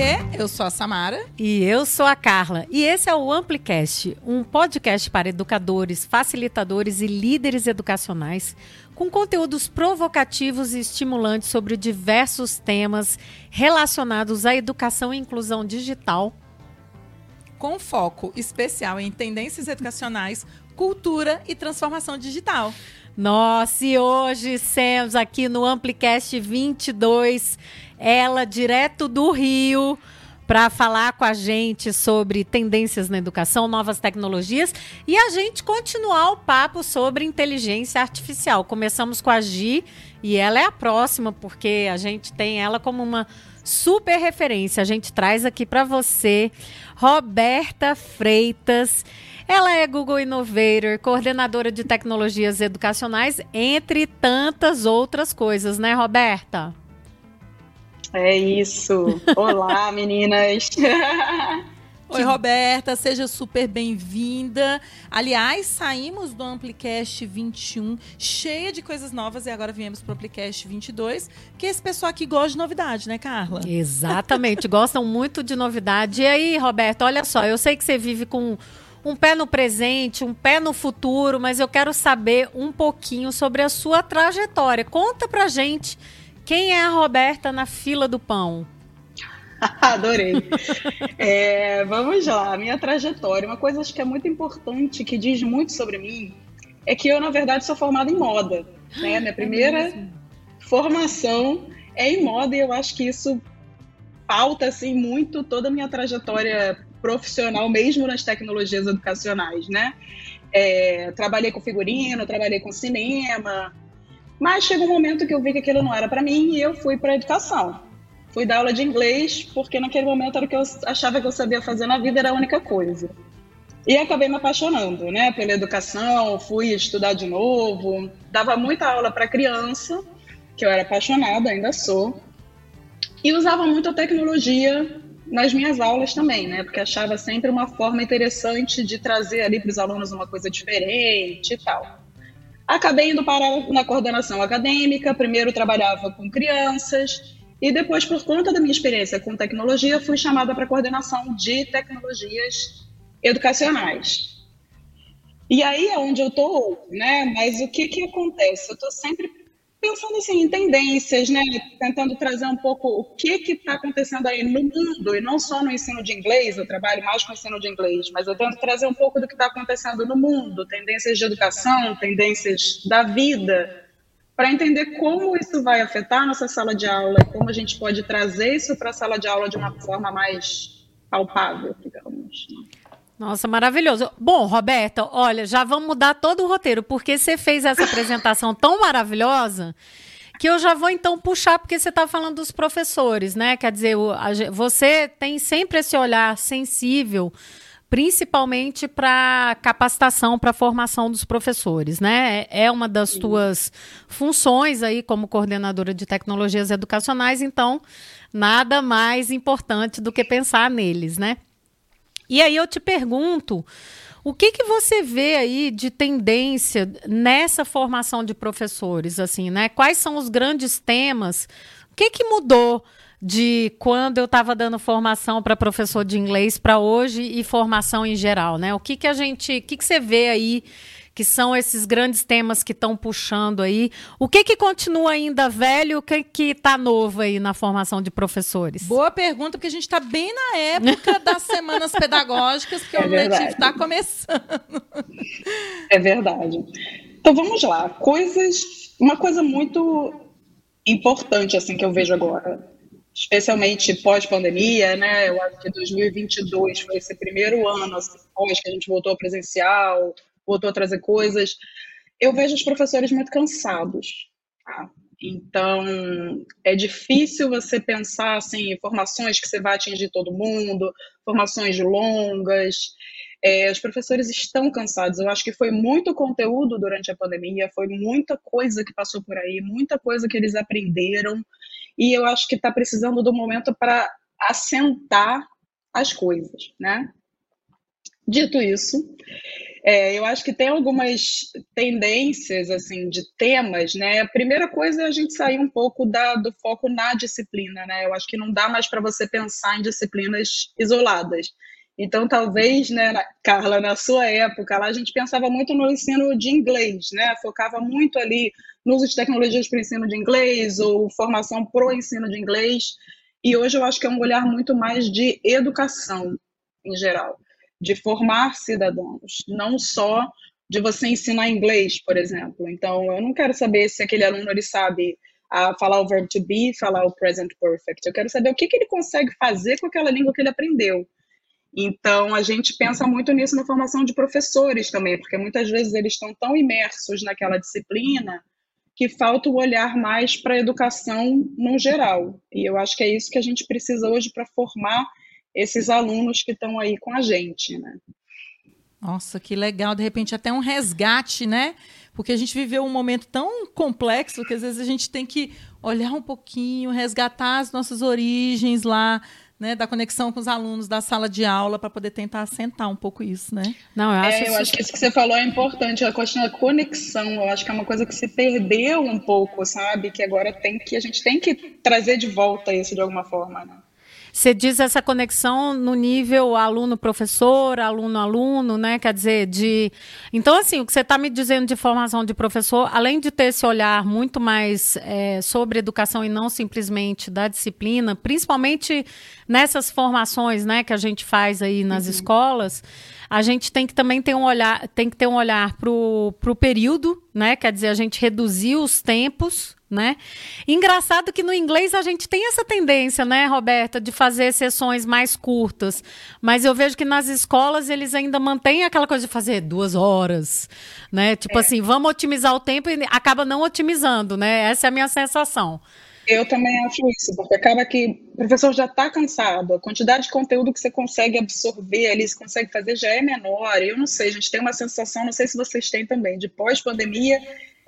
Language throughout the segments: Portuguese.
Oiê, eu sou a Samara. E eu sou a Carla. E esse é o Amplicast, um podcast para educadores, facilitadores e líderes educacionais com conteúdos provocativos e estimulantes sobre diversos temas relacionados à educação e inclusão digital. Com foco especial em tendências educacionais, cultura e transformação digital. Nossa, e hoje temos aqui no Amplicast 22 ela direto do Rio para falar com a gente sobre tendências na educação, novas tecnologias e a gente continuar o papo sobre inteligência artificial. Começamos com a Gi e ela é a próxima porque a gente tem ela como uma super referência. A gente traz aqui para você Roberta Freitas. Ela é Google Innovator, coordenadora de tecnologias educacionais, entre tantas outras coisas, né, Roberta? É isso. Olá, meninas. Oi, Roberta, seja super bem-vinda. Aliás, saímos do Amplicast 21, cheia de coisas novas, e agora viemos para o Amplicast 22, que esse pessoal aqui gosta de novidade, né, Carla? Exatamente, gostam muito de novidade. E aí, Roberta, olha só, eu sei que você vive com um pé no presente, um pé no futuro, mas eu quero saber um pouquinho sobre a sua trajetória. Conta pra gente quem é a Roberta na fila do pão? Adorei. É, vamos lá, minha trajetória. Uma coisa acho que é muito importante, que diz muito sobre mim, é que eu, na verdade, sou formada em moda. Né? Minha é primeira é formação é em moda e eu acho que isso pauta assim, muito toda a minha trajetória profissional, mesmo nas tecnologias educacionais. Né? É, trabalhei com figurino, trabalhei com cinema, mas chegou um momento que eu vi que aquilo não era para mim e eu fui para educação. Fui dar aula de inglês, porque naquele momento era o que eu achava que eu sabia fazer na vida, era a única coisa. E acabei me apaixonando, né, pela educação, fui estudar de novo, dava muita aula para criança, que eu era apaixonada, ainda sou. E usava muito a tecnologia nas minhas aulas também, né? Porque achava sempre uma forma interessante de trazer ali para os alunos uma coisa diferente e tal. Acabei indo para na coordenação acadêmica, primeiro trabalhava com crianças e depois, por conta da minha experiência com tecnologia, fui chamada para coordenação de tecnologias educacionais. E aí é onde eu estou, né? Mas o que, que acontece? Eu estou sempre pensando assim, em tendências, né? Tentando trazer um pouco o que está acontecendo aí no mundo, e não só no ensino de inglês, eu trabalho mais com ensino de inglês, mas eu tento trazer um pouco do que está acontecendo no mundo, tendências de educação, tendências da vida, para entender como isso vai afetar a nossa sala de aula e como a gente pode trazer isso para a sala de aula de uma forma mais palpável, digamos. Né? Nossa, maravilhoso. Bom, Roberta, olha, já vamos mudar todo o roteiro, porque você fez essa apresentação tão maravilhosa que eu já vou então puxar, porque você está falando dos professores, né? Quer dizer, você tem sempre esse olhar sensível, principalmente para capacitação, para formação dos professores, né? É, é uma das tuas funções aí como coordenadora de tecnologias educacionais, então nada mais importante do que pensar neles, né? E aí eu te pergunto, o que, que você vê aí de tendência nessa formação de professores, assim, né? Quais são os grandes temas? O que, que mudou de quando eu estava dando formação para professor de inglês para hoje e formação em geral, né? O que, que a gente, o que, que você vê aí que são esses grandes temas que estão puxando aí. O que que continua ainda velho, o que que está novo aí na formação de professores? Boa pergunta, porque a gente está bem na época das semanas pedagógicas, porque é o letivo está começando. É verdade. Então vamos lá, coisas, uma coisa muito importante assim que eu vejo agora, especialmente pós-pandemia, né? Eu acho que 2022 foi esse primeiro ano assim, pós que a gente voltou ao presencial, voltou a trazer coisas. Eu vejo os professores muito cansados. Tá? Então, é difícil você pensar assim, formações que você vai atingir todo mundo, formações longas. É, os professores estão cansados. Eu acho que foi muito conteúdo durante a pandemia, foi muita coisa que passou por aí, muita coisa que eles aprenderam. E eu acho que está precisando do momento para assentar as coisas, né? Dito isso, é, eu acho que tem algumas tendências assim de temas, né? A primeira coisa é a gente sair um pouco da, do foco na disciplina, né? Eu acho que não dá mais para você pensar em disciplinas isoladas. Então, talvez, né, Carla, na sua época, lá a gente pensava muito no ensino de inglês, né? Focava muito ali no uso de tecnologias para o ensino de inglês ou formação para o ensino de inglês. E hoje eu acho que é um olhar muito mais de educação em geral de formar cidadãos, não só de você ensinar inglês, por exemplo. Então, eu não quero saber se aquele aluno ele sabe a falar o verbo to be, falar o present perfect. Eu quero saber o que, que ele consegue fazer com aquela língua que ele aprendeu. Então, a gente pensa muito nisso na formação de professores também, porque muitas vezes eles estão tão imersos naquela disciplina que falta o olhar mais para a educação no geral. E eu acho que é isso que a gente precisa hoje para formar esses alunos que estão aí com a gente, né? Nossa, que legal, de repente até um resgate, né? Porque a gente viveu um momento tão complexo que às vezes a gente tem que olhar um pouquinho, resgatar as nossas origens lá, né, da conexão com os alunos da sala de aula para poder tentar assentar um pouco isso, né? Não, eu acho, é, eu acho que isso que você falou é importante, a questão da conexão, eu acho que é uma coisa que se perdeu um pouco, sabe? Que agora tem que a gente tem que trazer de volta isso de alguma forma, né? Você diz essa conexão no nível aluno-professor, aluno-aluno, né? Quer dizer, de. Então, assim, o que você está me dizendo de formação de professor, além de ter esse olhar muito mais é, sobre educação e não simplesmente da disciplina, principalmente nessas formações né, que a gente faz aí nas uhum. escolas a gente tem que também ter um olhar, tem que ter um olhar para o período, né? Quer dizer, a gente reduzir os tempos, né? Engraçado que no inglês a gente tem essa tendência, né, Roberta, de fazer sessões mais curtas. Mas eu vejo que nas escolas eles ainda mantêm aquela coisa de fazer duas horas, né? Tipo é. assim, vamos otimizar o tempo e acaba não otimizando, né? Essa é a minha sensação. Eu também acho isso, porque acaba que o professor já está cansado, a quantidade de conteúdo que você consegue absorver ali, você consegue fazer já é menor. Eu não sei, a gente tem uma sensação, não sei se vocês têm também, de pós-pandemia,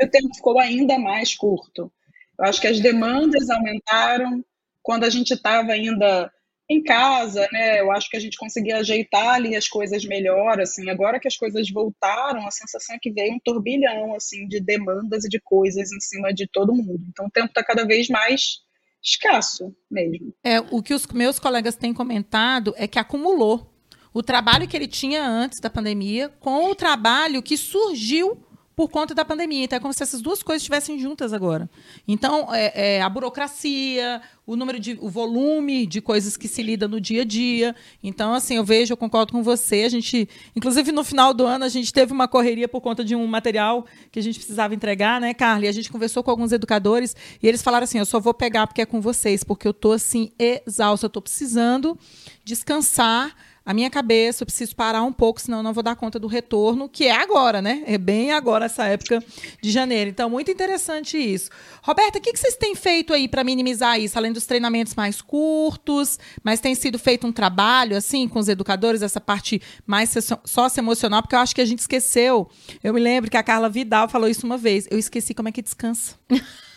o tempo ficou ainda mais curto. Eu acho que as demandas aumentaram quando a gente estava ainda em casa, né? Eu acho que a gente conseguia ajeitar ali as coisas melhor, assim. Agora que as coisas voltaram, a sensação é que veio um turbilhão, assim, de demandas e de coisas em cima de todo mundo. Então, o tempo está cada vez mais escasso mesmo. É, o que os meus colegas têm comentado é que acumulou o trabalho que ele tinha antes da pandemia com o trabalho que surgiu por conta da pandemia. Então, é como se essas duas coisas estivessem juntas agora. Então, é, é, a burocracia, o número de, o volume de coisas que se lida no dia a dia. Então, assim, eu vejo, eu concordo com você. A gente, inclusive, no final do ano, a gente teve uma correria por conta de um material que a gente precisava entregar, né, Carly? A gente conversou com alguns educadores e eles falaram assim: eu só vou pegar porque é com vocês, porque eu tô assim, exausta, eu tô precisando descansar a minha cabeça, eu preciso parar um pouco, senão eu não vou dar conta do retorno, que é agora, né? É bem agora essa época de janeiro. Então, muito interessante isso. Roberta, o que, vocês têm feito aí para minimizar isso, além dos treinamentos mais curtos? Mas tem sido feito um trabalho, assim, com os educadores, essa parte mais socioemocional, porque eu acho que a gente esqueceu. Eu me lembro que a Carla Vidal falou isso uma vez. Eu esqueci como é que descansa.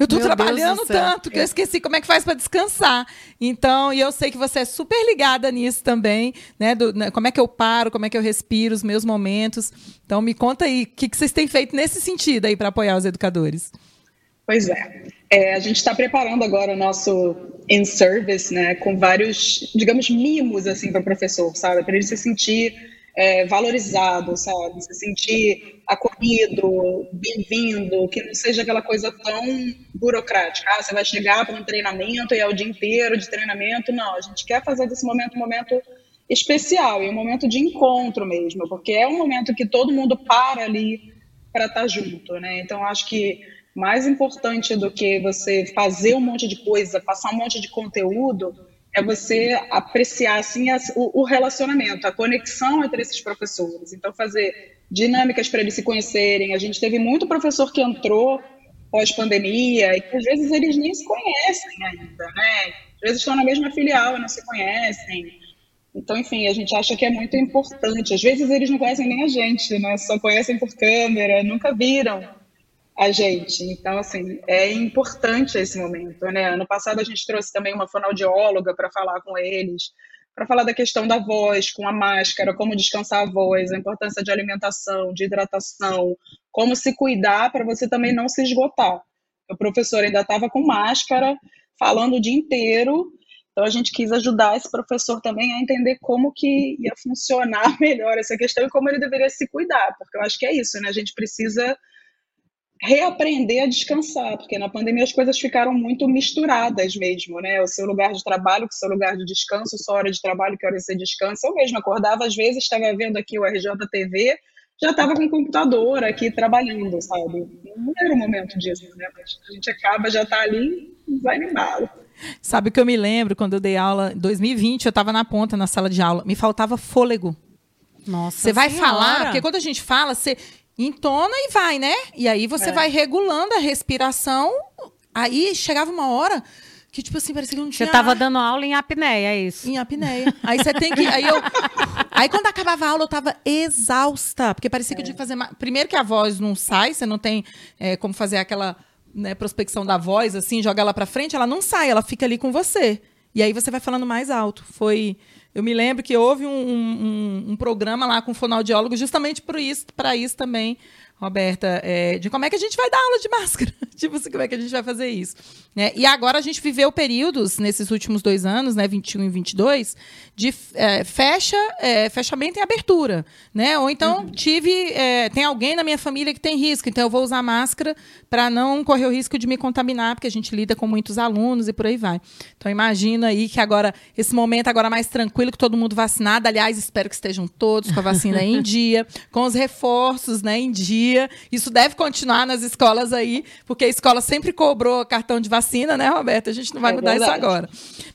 Eu tô Meu trabalhando tanto que eu esqueci como é que faz para descansar. Então, e eu sei que você é super ligada nisso também, né? Do, né? Como é que eu paro, como é que eu respiro os meus momentos. Então, me conta aí, o que, que vocês têm feito nesse sentido aí para apoiar os educadores? Pois é. é a gente está preparando agora o nosso in-service, né? Com vários, digamos, mimos, assim, para o professor, sabe? Para ele se sentir é, valorizado, sabe? Se sentir acolhido, bem-vindo, que não seja aquela coisa tão burocrática. Ah, você vai chegar para um treinamento e é o dia inteiro de treinamento. Não, a gente quer fazer desse momento um momento especial e um momento de encontro mesmo, porque é um momento que todo mundo para ali para estar tá junto, né? Então, acho que mais importante do que você fazer um monte de coisa, passar um monte de conteúdo, é você apreciar assim o, o, relacionamento, a conexão entre esses professores. Então, fazer dinâmicas para eles se conhecerem. A gente teve muito professor que entrou pós-pandemia e que às vezes eles nem se conhecem ainda, né? Às vezes estão na mesma filial e não se conhecem. Então, enfim, a gente acha que é muito importante. Às vezes eles não conhecem nem a gente, né? Só conhecem por câmera, nunca viram a gente. Então, assim, é importante esse momento, né? Ano passado a gente trouxe também uma fonoaudióloga para falar com eles, para falar da questão da voz, com a máscara, como descansar a voz, a importância de alimentação, de hidratação, como se cuidar para você também não se esgotar. O professor ainda estava com máscara, falando o dia inteiro, então a gente quis ajudar esse professor também a entender como que ia funcionar melhor essa questão e como ele deveria se cuidar, porque eu acho que é isso, né? A gente precisa reaprender a descansar, porque na pandemia as coisas ficaram muito misturadas mesmo, né? O seu lugar de trabalho com o seu lugar de descanso, sua hora de trabalho, que hora você descansa. Eu mesmo acordava às vezes, estava vendo aqui o RJTV, já estava com o computador aqui trabalhando, sabe? Não era o momento disso, né? Mas a gente acaba, já está ali, vai no embalo. Sabe que eu me lembro quando eu dei aula em 2020, eu estava na ponta na sala de aula, me faltava fôlego. Nossa. Você vai falar, porque quando a gente fala, você entona e vai, né? E aí você é. vai regulando a respiração. Aí chegava uma hora que, tipo assim, parecia que não tinha. Você tava ar. dando aula em apneia, é isso? Em apneia. Aí você tem que. Aí, eu, aí quando acabava a aula, eu tava exausta. Porque parecia é. que eu tinha que fazer. Primeiro que a voz não sai, você não tem é, como fazer aquela né, prospecção da voz, assim, joga ela para frente, ela não sai, ela fica ali com você. E aí você vai falando mais alto. Foi. Eu me lembro que houve um, um, um programa lá com fonoaudiólogo justamente para isso, isso também, Roberta, é, de como é que a gente vai dar aula de máscara. tipo assim, como é que a gente vai fazer isso. Né? E agora a gente viveu períodos, nesses últimos dois anos, né, 21 e 22, de é, fecha, é, fechamento e abertura. Né? Ou então uhum. tive. É, tem alguém na minha família que tem risco, então eu vou usar máscara para não correr o risco de me contaminar, porque a gente lida com muitos alunos e por aí vai. Então imagina aí que agora, esse momento agora mais tranquilo, que todo mundo vacinado. Aliás, espero que estejam todos com a vacina em dia, com os reforços né, em dia. Isso deve continuar nas escolas aí, porque a escola sempre cobrou cartão de vacina, né, Roberta? A gente não vai é mudar verdade. isso agora.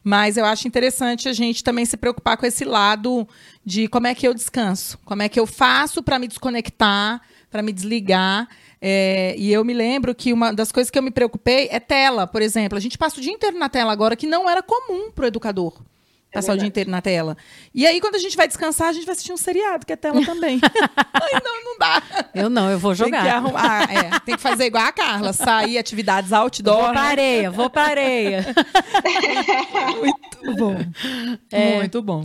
Mas eu acho interessante a gente também se preocupar preocupar com esse lado de como é que eu descanso, como é que eu faço para me desconectar, para me desligar. É, e eu me lembro que uma das coisas que eu me preocupei é tela, por exemplo. A gente passa o dia inteiro na tela agora, que não era comum para o educador passar é o dia inteiro na tela. E aí, quando a gente vai descansar, a gente vai assistir um seriado, que é tela também. Ai, não, não dá. Eu não, eu vou jogar. Tem que, arrumar, é, tem que fazer igual a Carla, sair atividades outdoor. Vou né? areia, vou para areia. Muito bom. É. Muito bom.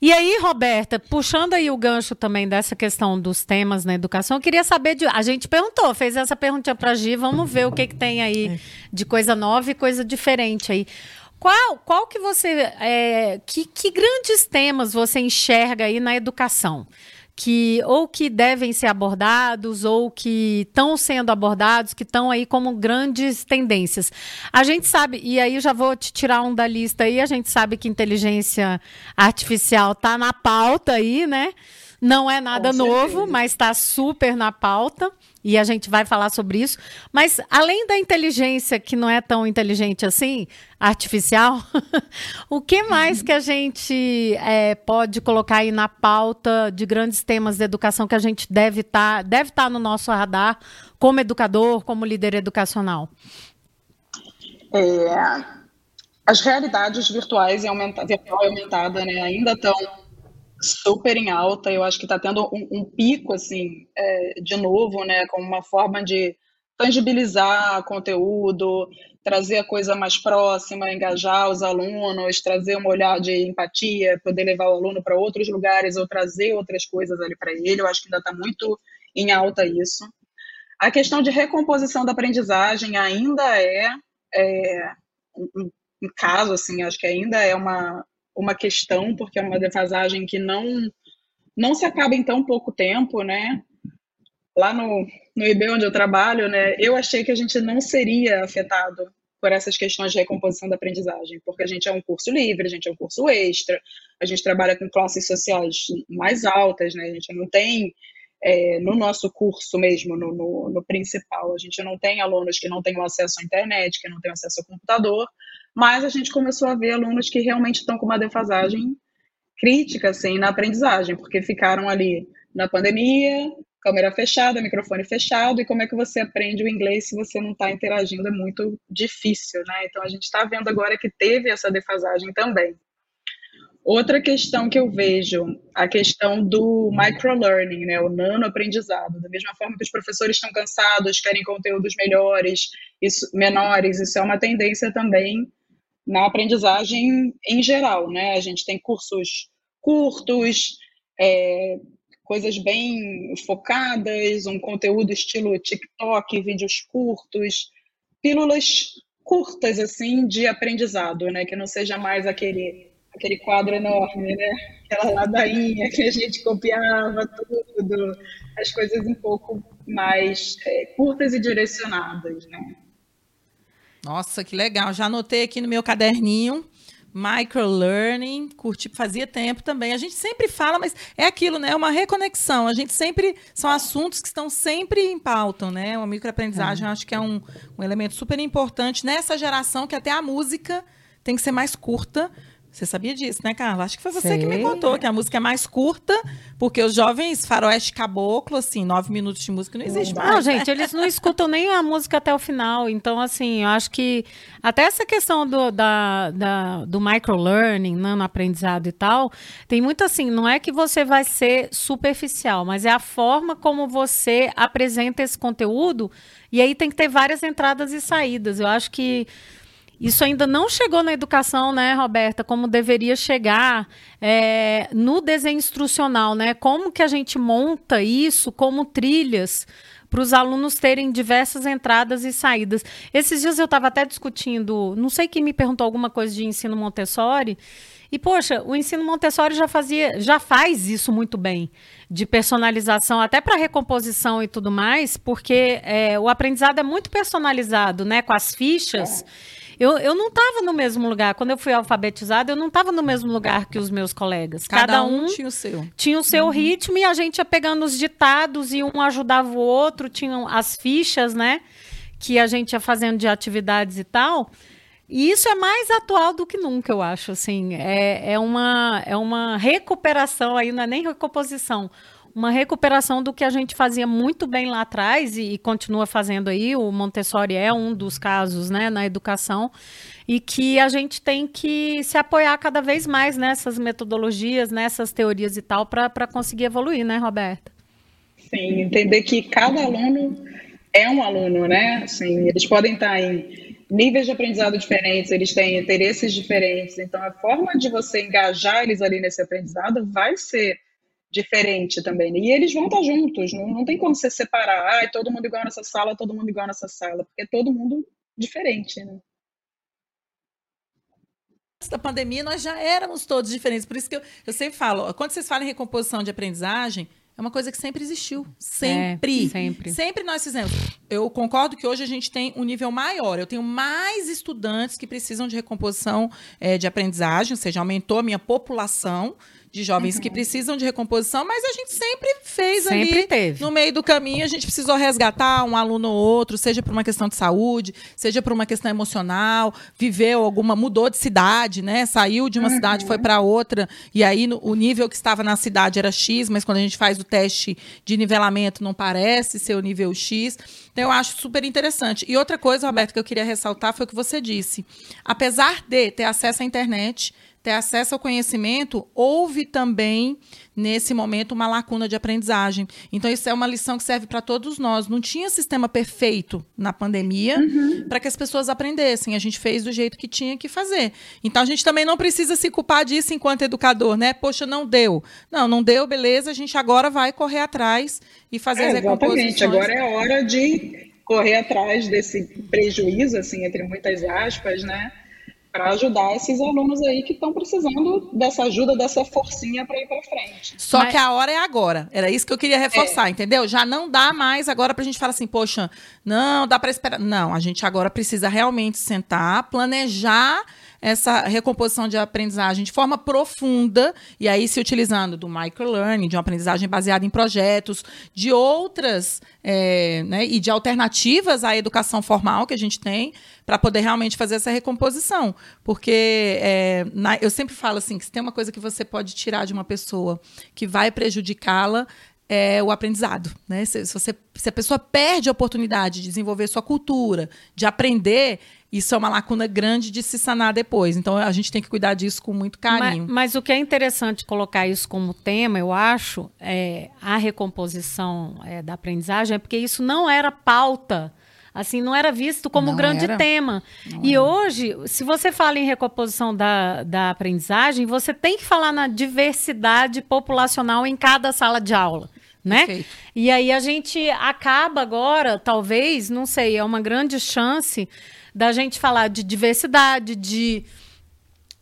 E aí, Roberta, puxando aí o gancho também dessa questão dos temas na educação, eu queria saber de. A gente perguntou, fez essa pergunta para Gi, vamos ver o que, que tem aí é. de coisa nova e coisa diferente aí. Qual, qual que você. É, que, que grandes temas você enxerga aí na educação? que ou que devem ser abordados ou que estão sendo abordados, que estão aí como grandes tendências. A gente sabe, e aí já vou te tirar um da lista aí, a gente sabe que inteligência artificial está na pauta aí, né? Não é nada novo, mas está super na pauta e a gente vai falar sobre isso. Mas além da inteligência, que não é tão inteligente assim, artificial, o que mais que a gente é, pode colocar aí na pauta de grandes temas de educação que a gente deve estar tá, deve tá no nosso radar como educador, como líder educacional? É, as realidades virtuais e aumenta, virtual e aumentada né, ainda estão super em alta. Eu acho que está tendo um, um, pico, assim, é, de novo, né, como uma forma de tangibilizar conteúdo, trazer a coisa mais próxima, engajar os alunos, trazer um olhar de empatia, poder levar o aluno para outros lugares ou trazer outras coisas ali para ele. Eu acho que ainda está muito em alta isso. A questão de recomposição da aprendizagem ainda é, é um, um caso, assim, acho que ainda é uma, uma questão, porque é uma defasagem que não, não se acaba em tão pouco tempo, né? Lá no, no IB onde eu trabalho, né, eu achei que a gente não seria afetado por essas questões de recomposição da aprendizagem, porque a gente é um curso livre, a gente é um curso extra, a gente trabalha com classes sociais mais altas, né? A gente não tem é, no nosso curso mesmo, no, no, no, principal, a gente não tem alunos que não têm acesso à internet, que não têm acesso ao computador, mas a gente começou a ver alunos que realmente estão com uma defasagem crítica, assim, na aprendizagem, porque ficaram ali na pandemia, câmera fechada, microfone fechado, e como é que você aprende o inglês se você não está interagindo? É muito difícil, né? Então a gente está vendo agora que teve essa defasagem também. Outra questão que eu vejo, a questão do microlearning, né, o nano-aprendizado. Da mesma forma que os professores estão cansados, querem conteúdos melhores, isso, menores, isso é uma tendência também na aprendizagem em geral, né? A gente tem cursos curtos, é, coisas bem focadas, um conteúdo estilo TikTok, vídeos curtos, pílulas curtas assim de aprendizado, né? Que não seja mais aquele aquele quadro enorme, né? Aquela ladainha que a gente copiava tudo, as coisas um pouco mais é, curtas e direcionadas, né? Nossa, que legal. Já anotei aqui no meu caderninho. Microlearning, curti, fazia tempo também. A gente sempre fala, mas é aquilo, né? É uma reconexão. A gente sempre. São assuntos que estão sempre em pauta, né? Uma microaprendizagem, é. eu acho que é um, um elemento super importante nessa geração que até a música tem que ser mais curta, você sabia disso, né, Carla? Acho que foi você Sei. que me contou que a música é mais curta, porque os jovens faroeste caboclo, assim, nove minutos de música não existe mais. Não, né? gente, eles não escutam nem a música até o final. Então, assim, eu acho que até essa questão do, da, da, do microlearning, né, no aprendizado e tal, tem muito assim, não é que você vai ser superficial, mas é a forma como você apresenta esse conteúdo, e aí tem que ter várias entradas e saídas. Eu acho que isso ainda não chegou na educação, né, Roberta, como deveria chegar é, no desenho instrucional, né? Como que a gente monta isso como trilhas para os alunos terem diversas entradas e saídas. Esses dias eu estava até discutindo, não sei quem me perguntou alguma coisa de ensino Montessori. E, poxa, o ensino Montessori já fazia, já faz isso muito bem, de personalização, até para recomposição e tudo mais, porque é, o aprendizado é muito personalizado, né? Com as fichas. É. Eu, eu não estava no mesmo lugar. Quando eu fui alfabetizada, eu não estava no mesmo lugar que os meus colegas. Cada, Cada um, tinha o seu. Tinha o seu uhum. ritmo e a gente ia pegando os ditados e um ajudava o outro, tinham as fichas, né? Que a gente ia fazendo de atividades e tal. E isso é mais atual do que nunca, eu acho. Assim, é, é, uma, é uma recuperação aí, não é nem recomposição uma recuperação do que a gente fazia muito bem lá atrás e, e, continua fazendo aí. O Montessori é um dos casos né, na educação e que a gente tem que se apoiar cada vez mais nessas metodologias, nessas teorias e tal, para conseguir evoluir, né, Roberta? Sim, entender que cada aluno é um aluno, né? Assim, eles podem estar em níveis de aprendizado diferentes, eles têm interesses diferentes, então a forma de você engajar eles ali nesse aprendizado vai ser diferente também. Né? E eles vão estar juntos, não, não tem como você separar, ah, todo mundo igual nessa sala, todo mundo igual nessa sala, porque é todo mundo diferente, né? Da pandemia, nós já éramos todos diferentes. Por isso que eu, eu sempre falo, quando vocês falam em recomposição de aprendizagem, é uma coisa que sempre existiu. Sempre. É, sempre. Sempre nós fizemos. Eu concordo que hoje a gente tem um nível maior. Eu tenho mais estudantes que precisam de recomposição é, de aprendizagem, ou seja, aumentou a minha população de jovens uhum. que precisam de recomposição, mas a gente sempre fez sempre ali. Teve. No meio do caminho, a gente precisou resgatar um aluno ou outro, seja por uma questão de saúde, seja por uma questão emocional, viveu alguma, mudou de cidade, né? Saiu de uma uhum. cidade, foi para outra, e aí no, o nível que estava na cidade era X, mas quando a gente faz o teste de nivelamento, não parece ser o nível X. Então, eu acho super interessante. E outra coisa, Roberto, que eu queria ressaltar foi o que você disse. Apesar de ter acesso à internet, ter acesso ao conhecimento, houve também, nesse momento, uma lacuna de aprendizagem. Então, isso é uma lição que serve para todos nós. Não tinha sistema perfeito na pandemia uhum. para que as pessoas aprendessem. A gente fez do jeito que tinha que fazer. Então, a gente também não precisa se culpar disso enquanto educador, né? Poxa, não deu. Não, não deu, beleza, a gente agora vai correr atrás e fazer é, as Exatamente, agora é a hora de correr atrás desse prejuízo, assim, entre muitas aspas, né? Para ajudar esses alunos aí que estão precisando dessa ajuda, dessa forcinha para ir para frente. Só Mas... que a hora é agora. Era isso que eu queria reforçar, é. entendeu? Já não dá mais agora para a gente falar assim, poxa, não, dá para esperar. Não, a gente agora precisa realmente sentar, planejar essa recomposição de aprendizagem de forma profunda, e aí se utilizando do microlearning, de uma aprendizagem baseada em projetos, de outras, é, né, e de alternativas à educação formal que a gente tem, para poder realmente fazer essa recomposição. Porque é, na, eu sempre falo assim, que se tem uma coisa que você pode tirar de uma pessoa que vai prejudicá-la, é o aprendizado. Né? Se, se, você, se a pessoa perde a oportunidade de desenvolver sua cultura, de aprender, isso é uma lacuna grande de se sanar depois. Então a gente tem que cuidar disso com muito carinho. Mas, mas o que é interessante colocar isso como tema, eu acho, é a recomposição é, da aprendizagem, é porque isso não era pauta Assim, não era visto como Não um grande era. tema. Não e era. hoje, se você fala em recomposição da, da aprendizagem, você tem que falar na diversidade populacional em cada sala de aula. Né? Perfeito. E aí a gente acaba agora, talvez, não sei, é uma grande chance da gente falar de diversidade, de,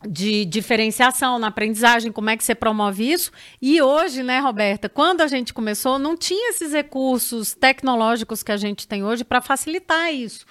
de diferenciação na aprendizagem, como é que você promove isso. E hoje, né, Roberta, quando a gente começou, não tinha esses recursos tecnológicos que a gente tem hoje para facilitar isso.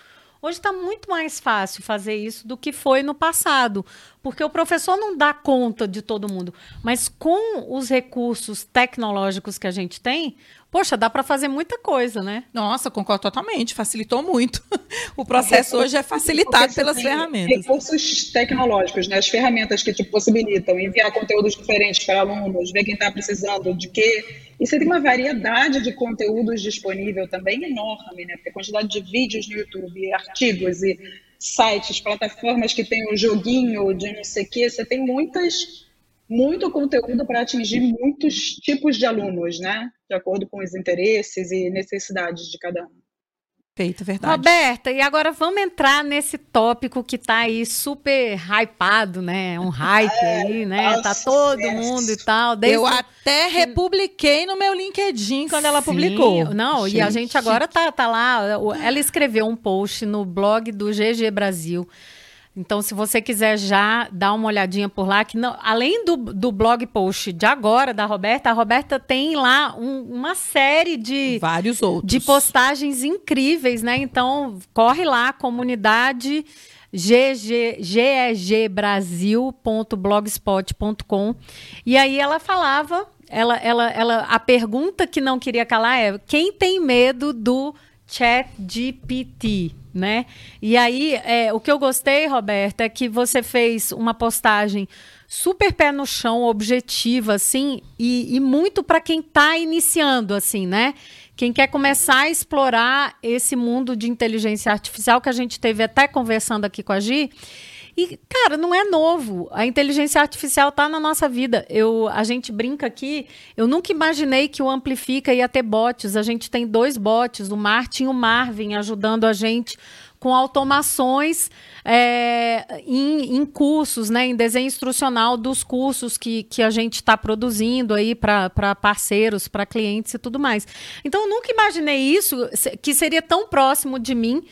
Hoje está muito mais fácil fazer isso do que foi no passado, porque o professor não dá conta de todo mundo, mas com os recursos tecnológicos que a gente tem, poxa, dá para fazer muita coisa, né? Nossa, concordo totalmente. Facilitou muito. O processo hoje é facilitado pelas ferramentas. Recursos tecnológicos, né? as ferramentas que te possibilitam enviar conteúdos diferentes para alunos, ver quem está precisando de quê. E você tem uma variedade de conteúdos disponível também enorme, né? Porque a quantidade de vídeos no YouTube, artigos e sites, plataformas que tem o joguinho de não sei o quê, você tem muitas, muito conteúdo para atingir muitos tipos de alunos, né? De acordo com os interesses e necessidades de cada um. Perfeito, verdade. Roberta, e agora vamos entrar nesse tópico que tá aí super hypado, né? Um hype aí, né? Tá nossa, todo mundo e tal. Desde Eu até republiquei no meu LinkedIn quando ela publicou. Sim, Não, e a gente agora tá, tá lá. Ela escreveu um post no blog do GG Brasil. Então, se você quiser já dar uma olhadinha por lá, que não, além do, do blog post de agora da Roberta, a Roberta tem lá um- uma série de, Vários outros. de postagens incríveis, né? Então, corre lá, comunidade GG, gegbrasil.blogspot.com. E aí ela falava, ela, ela, ela, a pergunta que não queria calar é: quem tem medo do Chat GPT, né? E aí, é, o que eu gostei, Roberta, é que você fez uma postagem super pé no chão, objetiva, assim, e, e muito para quem está iniciando, assim, né? Quem quer começar a explorar esse mundo de inteligência artificial que a gente teve até conversando aqui com a Gi. E, cara, não é novo. A inteligência artificial está na nossa vida. Eu, a gente brinca aqui. Eu nunca imaginei que o Amplifica ia ter bots. A gente tem dois bots, o Martin e o Marvin, ajudando a gente com automações é, em, em cursos, né, em desenho instrucional dos cursos que, que a gente está produzindo aí para parceiros, para clientes e tudo mais. Então, eu nunca imaginei isso, que seria tão próximo de mim.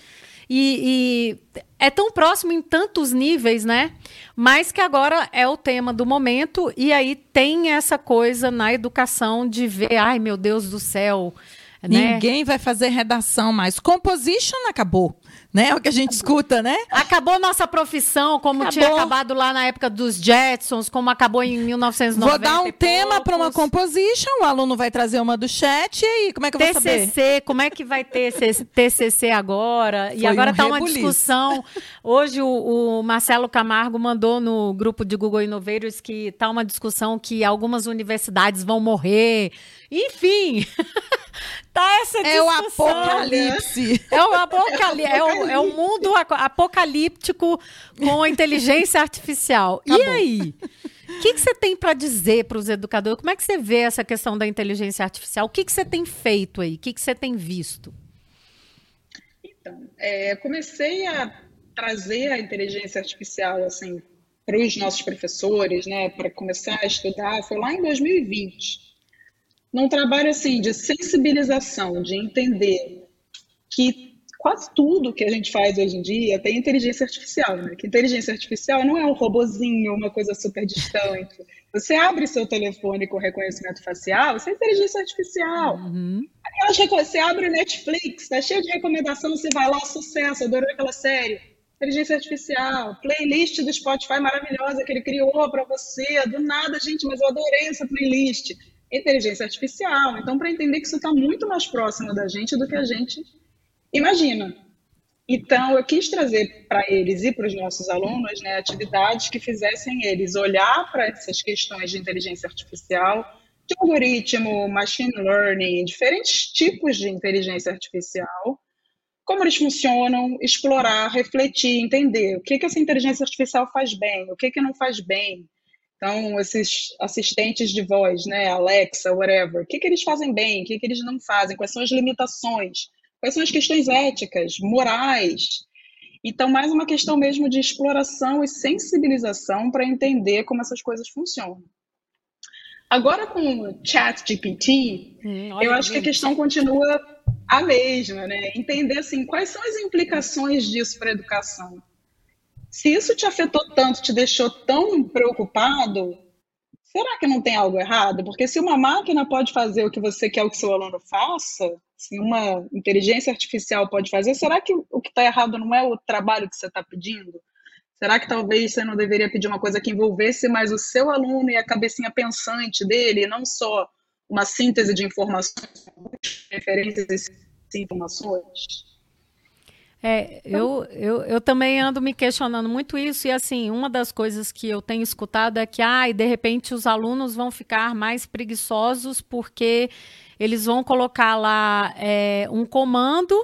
E, e é tão próximo em tantos níveis, né? Mas que agora é o tema do momento, e aí tem essa coisa na educação de ver, ai meu Deus do céu. Né? Ninguém vai fazer redação mais. Composition acabou, né? É o que a gente escuta, né? Acabou nossa profissão, como Acabou. tinha acabado lá na época dos Jetsons, como acabou em 1990. Vou dar um e tema para uma composition, o aluno vai trazer uma do chat, e aí, como é que eu vou saber? TCC, como é que vai ter esse TCC agora? e Foi agora um tá uma rebuliço. discussão. Hoje o, o Marcelo Camargo mandou no grupo de Google Innovators que tá uma discussão que algumas universidades vão morrer. Enfim, tá essa É o discussão. apocalipse. É o, apocali é o, é o mundo aco- apocalíptico com inteligência artificial. E Acabou. aí? O que, que você tem para dizer para os educadores? Como é que você vê essa questão da inteligência artificial? O que, que você tem feito aí? O que, que você tem visto? Então, é, comecei a trazer a inteligência artificial assim para os nossos professores, né, para começar a estudar, foi lá em 2020. Num trabalho assim de sensibilização, de entender que quase tudo que a gente faz hoje em dia tem inteligência artificial, né? Que inteligência artificial não é um robozinho, uma coisa super distante. Você abre seu telefone com reconhecimento facial, isso é inteligência artificial. Uhum. Você abre o Netflix, tá cheio de recomendação, você vai lá, sucesso, adorou aquela série. Inteligência artificial, playlist do Spotify maravilhosa que ele criou para você. Do nada, gente, mas eu adorei essa playlist. Inteligência artificial. Então, para entender que isso está muito mais próximo da gente do que a gente imagina. Então, eu quis trazer para eles e para os nossos alunos né, atividades que fizessem eles olhar para essas questões de inteligência artificial, de algoritmo, machine learning, diferentes tipos de inteligência artificial, como eles funcionam, explorar, refletir, entender o que, que essa inteligência artificial faz bem, o que, que não faz bem. Então, esses assistentes de voz, né, Alexa, whatever, o que, que eles fazem bem, o que, que eles não fazem, quais são as limitações, Quais são as questões éticas, morais? Então, mais uma questão mesmo de exploração e sensibilização para entender como essas coisas funcionam. Agora, com o Chat GPT, hum, eu acho que a questão continua a mesma, né? Entender assim, quais são as implicações disso para a educação. Se isso te afetou tanto, te deixou tão preocupado, será que não tem algo errado? Porque se uma máquina pode fazer o que você quer que seu aluno faça, uma inteligência artificial pode fazer, será que o que está errado não é o trabalho que você está pedindo? Será que talvez você não deveria pedir uma coisa que envolvesse mais o seu aluno e a cabecinha pensante dele, não só uma síntese de informações, referências e informações? É, eu, eu, eu também ando me questionando muito isso, e assim, uma das coisas que eu tenho escutado é que, ah, de repente os alunos vão ficar mais preguiçosos porque eles vão colocar lá é, um comando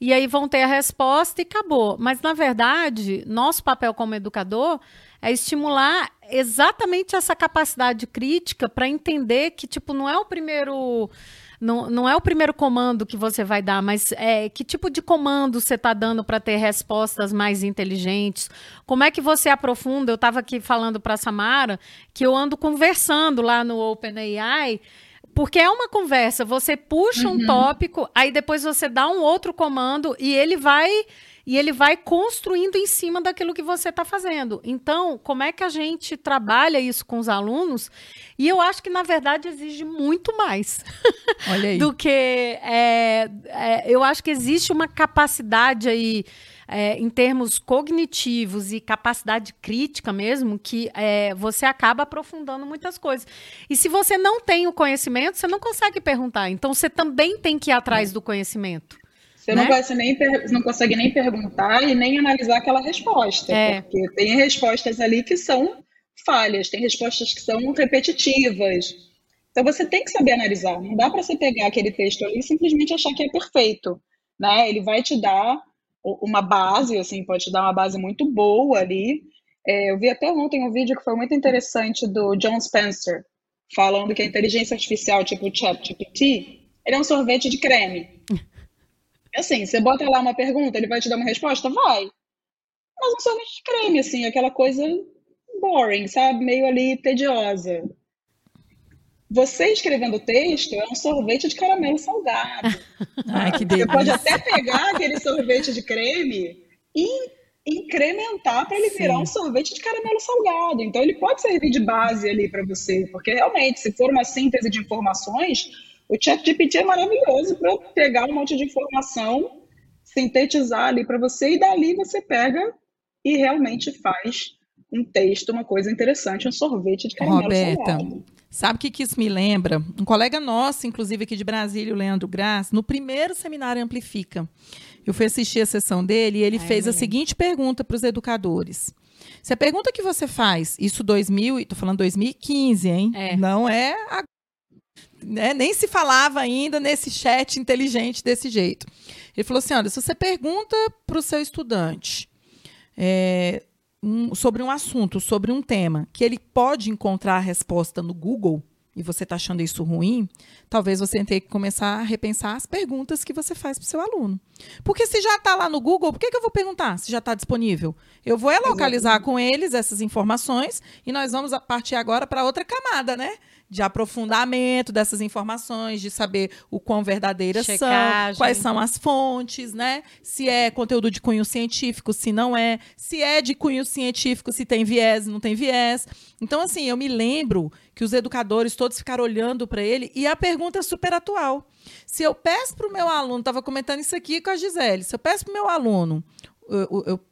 e aí vão ter a resposta e acabou. Mas, na verdade, nosso papel como educador é estimular exatamente essa capacidade crítica para entender que, tipo, não é o primeiro não, não é o primeiro comando que você vai dar, mas é, que tipo de comando você está dando para ter respostas mais inteligentes? Como é que você aprofunda? Eu estava aqui falando para a Samara que eu ando conversando lá no OpenAI porque é uma conversa, você puxa uhum. um tópico, aí depois você dá um outro comando e ele vai e ele vai construindo em cima daquilo que você está fazendo. Então, como é que a gente trabalha isso com os alunos? E eu acho que, na verdade, exige muito mais do que. É, é, eu acho que existe uma capacidade aí. É, em termos cognitivos e capacidade crítica mesmo, que é, você acaba aprofundando muitas coisas. E se você não tem o conhecimento, você não consegue perguntar. Então, você também tem que ir atrás do conhecimento. Você né? não, nem, não consegue nem perguntar e nem analisar aquela resposta. É. Porque tem respostas ali que são falhas, tem respostas que são repetitivas. Então você tem que saber analisar. Não dá para você pegar aquele texto ali e simplesmente achar que é perfeito. Né? Ele vai te dar uma base, assim, pode te dar uma base muito boa ali. É, eu vi até ontem um vídeo que foi muito interessante do John Spencer, falando que a inteligência artificial, tipo o ChatGPT, ele é um sorvete de creme. Assim, você bota lá uma pergunta, ele vai te dar uma resposta? Vai. Mas um sorvete de creme, assim, aquela coisa boring, sabe? Meio ali tediosa. Você escrevendo texto é um sorvete de caramelo salgado. Ai, que delícia. Você pode até pegar aquele sorvete de creme e incrementar para ele Sim. virar um sorvete de caramelo salgado. Então ele pode servir de base ali para você, porque realmente, se for uma síntese de informações, o ChatGPT é maravilhoso para pegar um monte de informação, sintetizar ali para você e dali você pega e realmente faz um texto, uma coisa interessante, um sorvete de caramelo Roberta, salgado. Sabe o que, que isso me lembra? Um colega nosso, inclusive aqui de Brasília, o Leandro Graça, no primeiro seminário Amplifica, eu fui assistir a sessão dele e ele Ai, fez a seguinte pergunta para os educadores. Se a pergunta que você faz, isso 2000, estou falando 2015, hein? É. Não é a né, nem se falava ainda nesse chat inteligente desse jeito. Ele falou assim: olha, se você pergunta para o seu estudante é, um, sobre um assunto, sobre um tema, que ele pode encontrar a resposta no Google, e você está achando isso ruim, talvez você tenha que começar a repensar as perguntas que você faz para o seu aluno. Porque se já está lá no Google, por que, que eu vou perguntar se já está disponível? Eu vou é localizar com eles essas informações e nós vamos partir agora para outra camada, né? De aprofundamento dessas informações, de saber o quão verdadeiras Checagem. são, quais são as fontes, né? Se é conteúdo de cunho científico, se não é, se é de cunho científico, se tem viés, não tem viés. Então, assim, eu me lembro que os educadores todos ficaram olhando para ele e a pergunta é super atual. Se eu peço para o meu aluno, estava comentando isso aqui com a Gisele, se eu peço para o meu aluno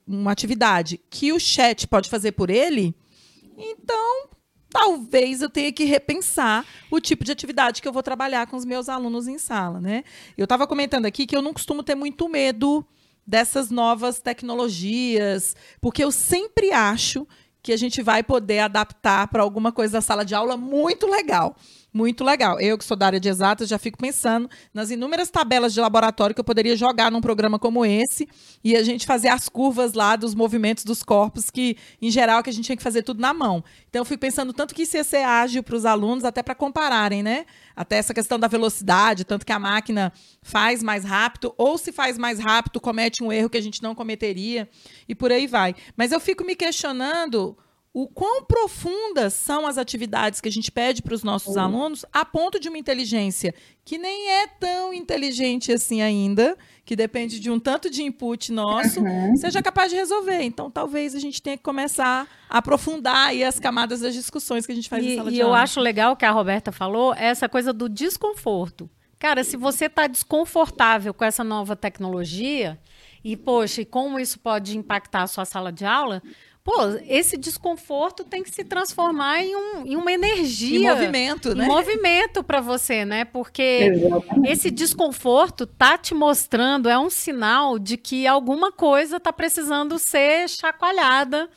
uma atividade que o chat pode fazer por ele, então talvez eu tenha que repensar o tipo de atividade que eu vou trabalhar com os meus alunos em sala, né? Eu estava comentando aqui que eu não costumo ter muito medo dessas novas tecnologias, porque eu sempre acho que a gente vai poder adaptar para alguma coisa da sala de aula muito legal. Muito legal. Eu, que sou da área de exatas, já fico pensando nas inúmeras tabelas de laboratório que eu poderia jogar num programa como esse e a gente fazer as curvas lá dos movimentos dos corpos, que, em geral, que a gente tinha que fazer tudo na mão. Então, eu fui pensando tanto que isso ia ser ágil para os alunos, até para compararem, né? Até essa questão da velocidade, tanto que a máquina faz mais rápido, ou se faz mais rápido, comete um erro que a gente não cometeria, e por aí vai. Mas eu fico me questionando o quão profundas são as atividades que a gente pede para os nossos uhum. alunos, a ponto de uma inteligência que nem é tão inteligente assim ainda, que depende de um tanto de input nosso, uhum. seja capaz de resolver. Então, talvez a gente tenha que começar a aprofundar aí as camadas das discussões que a gente faz e, em sala de aula. E eu acho legal que a Roberta falou, essa coisa do desconforto. Cara, se você está desconfortável com essa nova tecnologia, e, poxa, e como isso pode impactar a sua sala de aula, pô, esse desconforto tem que se transformar em, um, em uma energia. Em movimento, né? Em movimento para você, né? Porque Exatamente. esse desconforto tá te mostrando, é um sinal de que alguma coisa tá precisando ser chacoalhada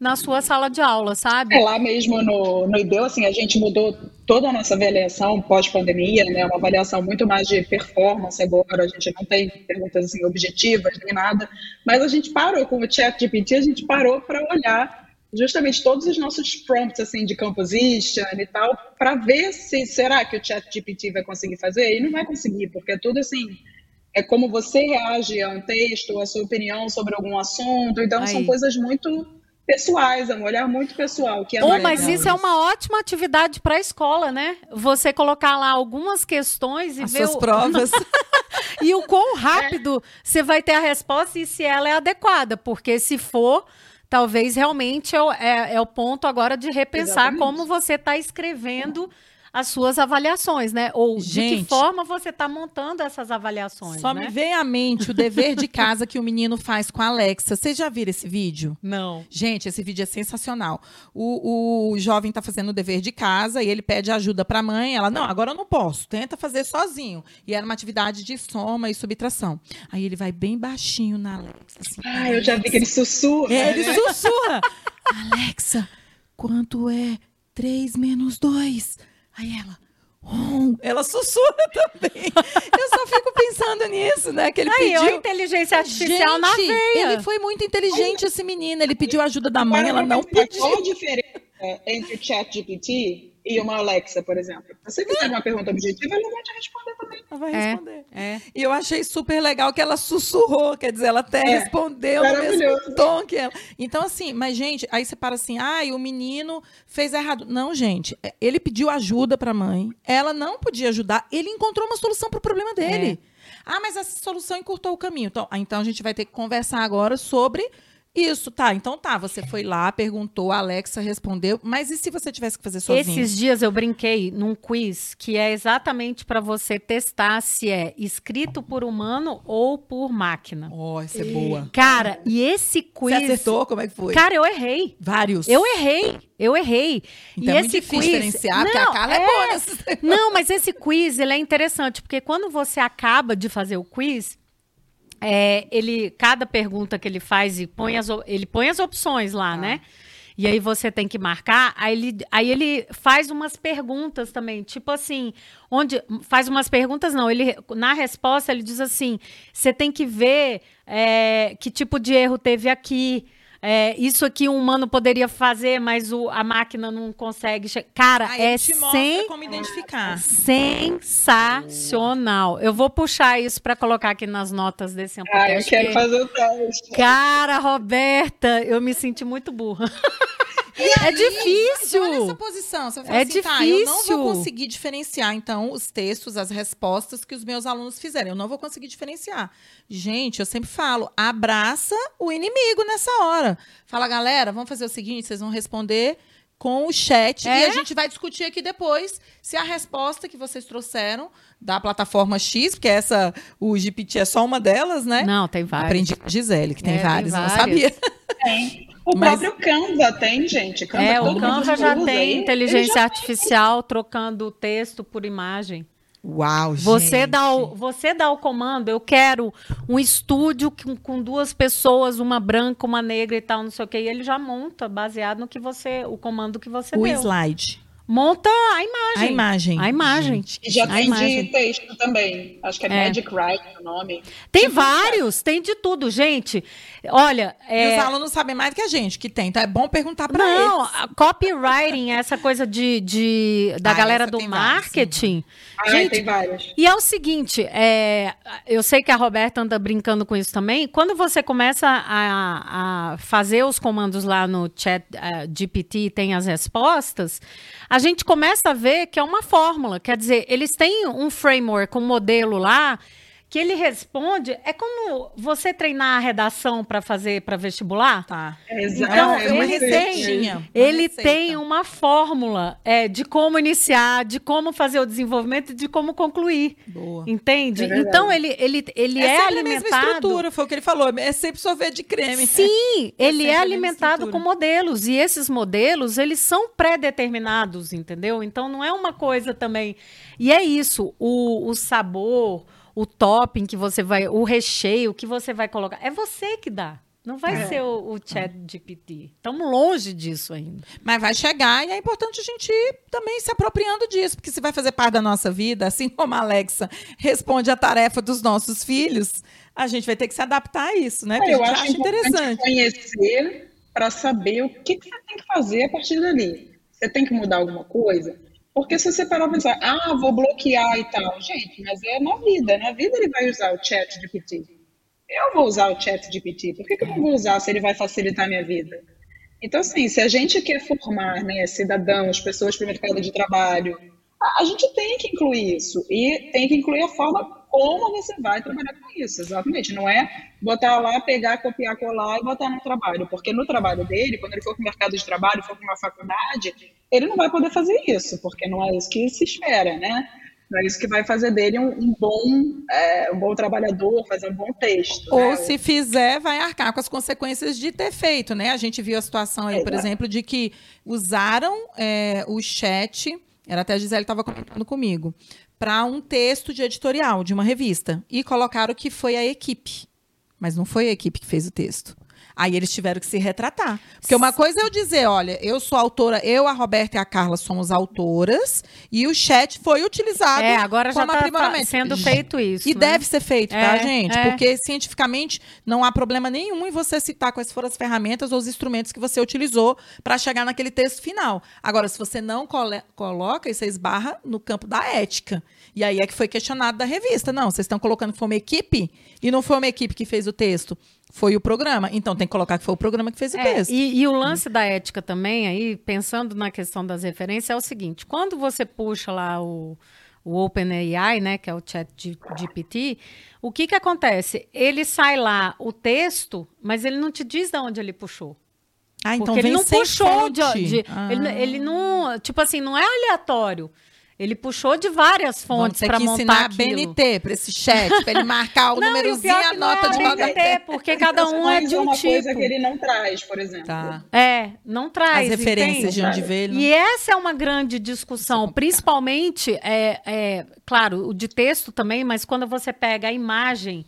na sua sala de aula, sabe? É lá mesmo no, no IDEU, assim, a gente mudou toda a nossa avaliação pós-pandemia, né? Uma avaliação muito mais de performance agora, a gente não tem perguntas assim, objetivas nem nada, mas a gente parou com o chat GPT, a gente parou para olhar justamente todos os nossos prompts assim de composition e tal, para ver se será que o chat GPT vai conseguir fazer e não vai conseguir, porque é tudo assim, é como você reage a um texto, a sua opinião sobre algum assunto, então Aí. são coisas muito pessoais, é um olhar muito pessoal. Que é oh, mas isso é uma ótima atividade para a escola, né? Você colocar lá algumas questões e As ver suas o... provas. e o quão rápido é. você vai ter a resposta e se ela é adequada, porque se for talvez realmente é, é, é, o ponto agora de repensar Exatamente. como você está escrevendo as suas avaliações, né? Ou Gente, de que forma você está montando essas avaliações. Só né? me vem à mente o dever de casa que o menino faz com a Alexa. Vocês já viram esse vídeo? Não. Gente, esse vídeo é sensacional. O, o jovem está fazendo o dever de casa e ele pede ajuda para a mãe. Ela, não, agora eu não posso. Tenta fazer sozinho. E era uma atividade de soma e subtração. Aí ele vai bem baixinho na Alexa. Assim, ah, eu já vi que ele sussurra. É, ele sussurra. Alexa, quanto é 3 menos 2? Aí ela, Oh, ela sussurra também. Eu só fico pensando nisso, né? Que ele Aí, pediu. inteligência artificial Gente, na veia. Ele foi muito inteligente, esse menino. Ele pediu ajuda da mãe, ela não pediu. Qual a diferença entre o chat GPT e uma Alexa, por exemplo. Se você fizer uma pergunta objetiva, ela vai te responder também. Ela vai é, responder. É. E eu achei super legal que ela sussurrou, quer dizer, ela até é, respondeu no mesmo tom que ela. Então, assim, mas, gente, aí você para assim, ai, ah, o menino fez errado. Não, gente, é, ele pediu ajuda para a mãe, ela não podia ajudar, ele encontrou uma solução para o problema dele. É. Ah, mas essa solução encurtou o caminho. Então, então a gente vai ter que conversar agora sobre isso, tá. Então tá, você foi lá, perguntou, a Alexa respondeu, mas e se você tivesse que fazer sozinho? Esses dias eu brinquei num quiz que é exatamente para você testar se é escrito por humano ou por máquina. Oh, essa é boa. Cara, e esse quiz. Você acertou? Como é que foi? Cara, eu errei. Vários. Eu errei. Eu errei. Então e é esse quiz diferenciar, não, porque a Carla é, é boa nesse Não, mas esse quiz ele é interessante, porque quando você acaba de fazer o quiz, é, ele, cada pergunta que ele faz, e põe as, ele põe as opções lá, ah. né? E aí você tem que marcar. Aí ele, aí ele faz umas perguntas também, tipo assim, onde faz umas perguntas não. Ele na resposta ele diz assim: você tem que ver é, que tipo de erro teve aqui é, isso aqui um humano poderia fazer, mas o, a máquina não consegue. Cara, Aí é sen... como identificar. sensacional. Eu vou puxar isso para colocar aqui nas notas desse Amputest. Ah, eu quero fazer o teste. Cara, Roberta, eu me senti muito burra. é difícil. Olha essa posição. Você fala é assim, difícil. Tá, eu não vou conseguir diferenciar, então, os textos, as respostas que os meus alunos fizeram. Eu não vou conseguir diferenciar. Gente, eu sempre falo, abraça o inimigo nessa hora. Fala, galera, vamos fazer o seguinte, vocês vão responder com o chat é? e a gente vai discutir aqui depois se a resposta que vocês trouxeram da plataforma X, porque essa o GPT é só uma delas, né? Não, tem várias. Aprendi com Gisele que tem é, várias, tem não sabia. Tem. O Mas... próprio Canva tem, gente. Canva, é, o Canva já tem aí. inteligência artificial tem. trocando texto por imagem. Uau, você gente. Dá o, você dá o comando, eu quero um estúdio com, com, duas pessoas, uma branca, uma negra e tal, não sei o quê. E ele já monta, baseado no que você, o comando que você o deu. O slide. Monta a imagem. A imagem. A imagem. E já tem imagem. de texto também. Acho que é, É. Magic Write o nome. Tem Tipo, vários, tem de tudo, gente. Olha, E é, os alunos sabem mais do que a gente que tem, então é bom perguntar para eles. não, a copywriting, essa coisa de, de da Ah, galera do marketing. Ah, gente, tem vários. E é o seguinte, é, eu sei que a Roberta anda brincando com isso também. Quando você começa a, a fazer os comandos lá no chat eh, GPT e tem as respostas, a gente começa a ver que é uma fórmula. Quer dizer, eles têm um framework, um modelo lá que ele responde. É como você treinar a redação para fazer para vestibular. Tá. É, exa- Então, é ele receitinha. Uma Ele tem uma fórmula é, de como iniciar, de como fazer o desenvolvimento e de como concluir. Boa. Entende? É então ele, ele, ele é, sempre a mesma alimentado. estrutura, foi o que ele falou. É sempre sorvete de creme. Sim, ele é a mesma alimentado com modelos. E esses modelos, eles são pré-determinados, entendeu? Então não é uma coisa também. E é isso, o, o sabor, o topping que você vai, o recheio que você vai colocar, é você que dá. Não vai É. ser o, o chat GPT. Estamos longe disso ainda. Mas vai chegar e é importante a gente ir também se apropriando disso, porque se vai fazer parte da nossa vida, assim como a Alexa responde a tarefa dos nossos filhos, a gente vai ter que se adaptar a isso, né? Porque É, eu a gente acho interessante. conhecer para saber o que, que você tem que fazer a partir dali. Você tem que mudar alguma coisa? Porque se você parar para pensar, ah, vou bloquear e tal, gente, mas é na vida, na vida ele vai usar o chat GPT. Eu vou usar o chat GPT, por que, que eu não vou usar se ele vai facilitar a minha vida? Então, assim, se a gente quer formar né, cidadãos, pessoas para o mercado de trabalho, a gente tem que incluir isso. E tem que incluir a forma como você vai trabalhar com isso, exatamente. Não é botar lá, pegar, copiar, colar e botar no trabalho. Porque no trabalho dele, quando ele for para o mercado de trabalho, for para uma faculdade, ele não vai poder fazer isso, porque não é isso que se espera, né? Não é isso que vai fazer dele um, um bom, é, um bom trabalhador, fazer um bom texto. Ou né? se fizer, vai arcar com as consequências de ter feito, né? A gente viu a situação aí, por Exato. exemplo, de que usaram é, o chat, era até a Gisele estava comentando comigo, para um texto de editorial de uma revista. E colocaram que foi a equipe. Mas não foi a equipe que fez o texto. Aí eles tiveram que se retratar. Porque uma coisa é eu dizer, olha, eu sou autora, eu, a Roberta e a Carla somos autoras, e o chat foi utilizado É, agora já está sendo feito isso. E né? deve ser feito, tá, É, gente? é. Porque cientificamente não há problema nenhum em você citar quais foram as ferramentas ou os instrumentos que você utilizou para chegar naquele texto final. Agora, se você não coloca, isso esbarra no campo da ética. E aí é que foi questionado da revista. Não, vocês estão colocando que foi uma equipe e não foi uma equipe que fez o texto. Foi o programa. Então tem que colocar que foi o programa que fez o É, texto. e, e o lance da ética também, aí, pensando na questão das referências, é o seguinte: quando você puxa lá o, o OpenAI, né, que é o chat GPT, o que, que acontece? Ele sai lá o texto, mas ele não te diz de onde ele puxou. Ah, então Porque ele não puxou de. de- Ah. ele, ele não. Tipo assim, não é aleatório. Ele puxou de várias fontes para que montar ensinar aquilo. BNT para esse chat, para ele marcar o Não, e númerozinho e a que não nota é de BNT, porque cada um é de um uma tipo. coisa que ele não traz, por exemplo. Tá. É, não traz. As referências entende? de onde veio. E essa é uma grande discussão, principalmente, é, é, claro, o de texto também, mas quando você pega a imagem,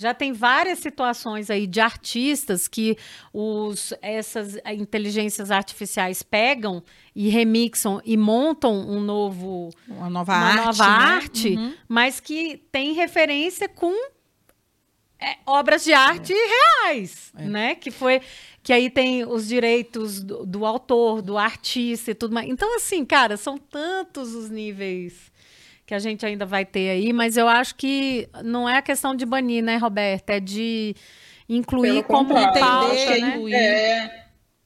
já tem várias situações aí de artistas que os, essas inteligências artificiais pegam e remixam e montam um novo, Uma nova uma arte. nova né? arte, Uhum. mas que tem referência com é, obras de arte reais, É. né? Que foi que aí tem os direitos do, do autor, do artista e tudo mais. Então assim, cara, são tantos os níveis que a gente ainda vai ter aí, mas eu acho que não é a questão de banir, né, Roberta? É de incluir Pelo como contrário, pauta, acho que é, né? incluir. é,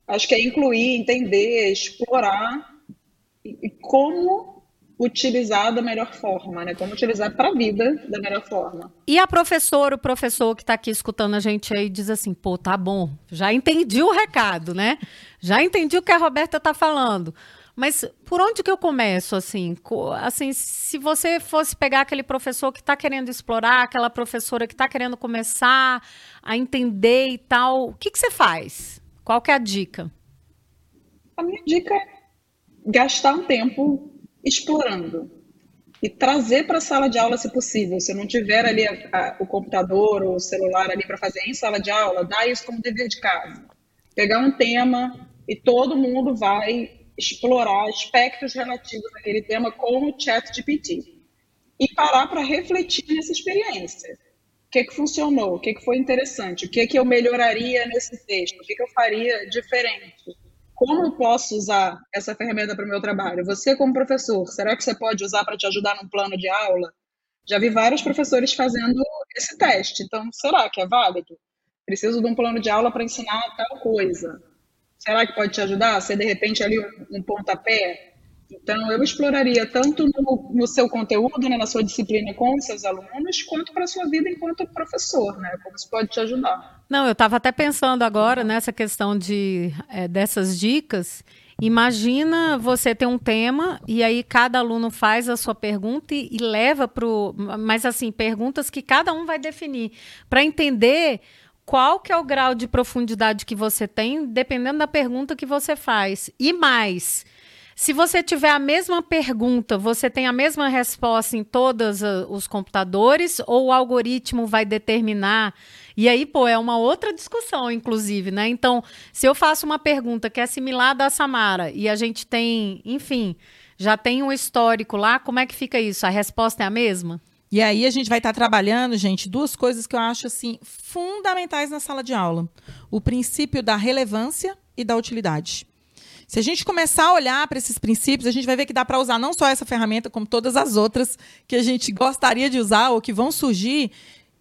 acho que é incluir, entender, explorar e, e como utilizar da melhor forma, né? Como utilizar para a vida da melhor forma. E a professora, o professor que está aqui escutando a gente aí diz assim, pô, tá bom, já entendi o recado, né? Já entendi o que a Roberta está falando. Mas por onde que eu começo, assim? Assim, se você fosse pegar aquele professor que está querendo explorar, aquela professora que está querendo começar a entender e tal, o que, que você faz? Qual que é a dica? A minha dica é gastar um tempo explorando e trazer para a sala de aula, se possível. Se não tiver ali a- a- o computador ou o celular ali para fazer em sala de aula, dá isso como dever de casa. Pegar um tema e todo mundo vai explorar aspectos relativos àquele tema com o chat GPT e parar para refletir nessa experiência. O que, que funcionou? O que, que foi interessante? O que, que eu melhoraria nesse texto? O que, que eu faria diferente? Como eu posso usar essa ferramenta para o meu trabalho? Você, como professor, será que você pode usar para te ajudar num plano de aula? Já vi vários professores fazendo esse teste. Então, será que é válido? Preciso de um plano de aula para ensinar tal coisa. Será que pode te ajudar? Ser de repente ali um, um pontapé? Então, eu exploraria tanto no, no seu conteúdo, né, na sua disciplina com os seus alunos, quanto para a sua vida enquanto professor, né? Como isso pode te ajudar. Não, eu estava até pensando agora nessa questão de, é, dessas dicas. Imagina você ter um tema e aí cada aluno faz a sua pergunta e, e leva para o. Mas assim, perguntas que cada um vai definir. Para entender qual que é o grau de profundidade que você tem, dependendo da pergunta que você faz. E mais, se você tiver a mesma pergunta, você tem a mesma resposta em todos os computadores ou o algoritmo vai determinar? E aí, pô, é uma outra discussão, inclusive, né? Então, se eu faço uma pergunta que é similar da Samara e a gente tem, enfim, já tem um histórico lá, como é que fica isso? A resposta é a mesma? E aí a gente vai estar trabalhando, gente, duas coisas que eu acho assim fundamentais na sala de aula: o princípio da relevância e da utilidade. Se a gente começar a olhar para esses princípios, a gente vai ver que dá para usar não só essa ferramenta, como todas as outras que a gente gostaria de usar ou que vão surgir,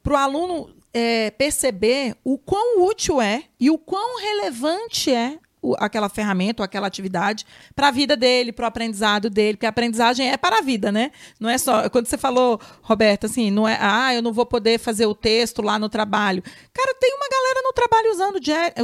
para o aluno é, perceber o quão útil é e o quão relevante é o, aquela ferramenta ou aquela atividade para a vida dele, para o aprendizado dele, porque a aprendizagem é para a vida, né? Não é só. Quando você falou, Roberta, assim, não é, ah, eu não vou poder fazer o texto lá no trabalho. Cara, tem uma galera no trabalho usando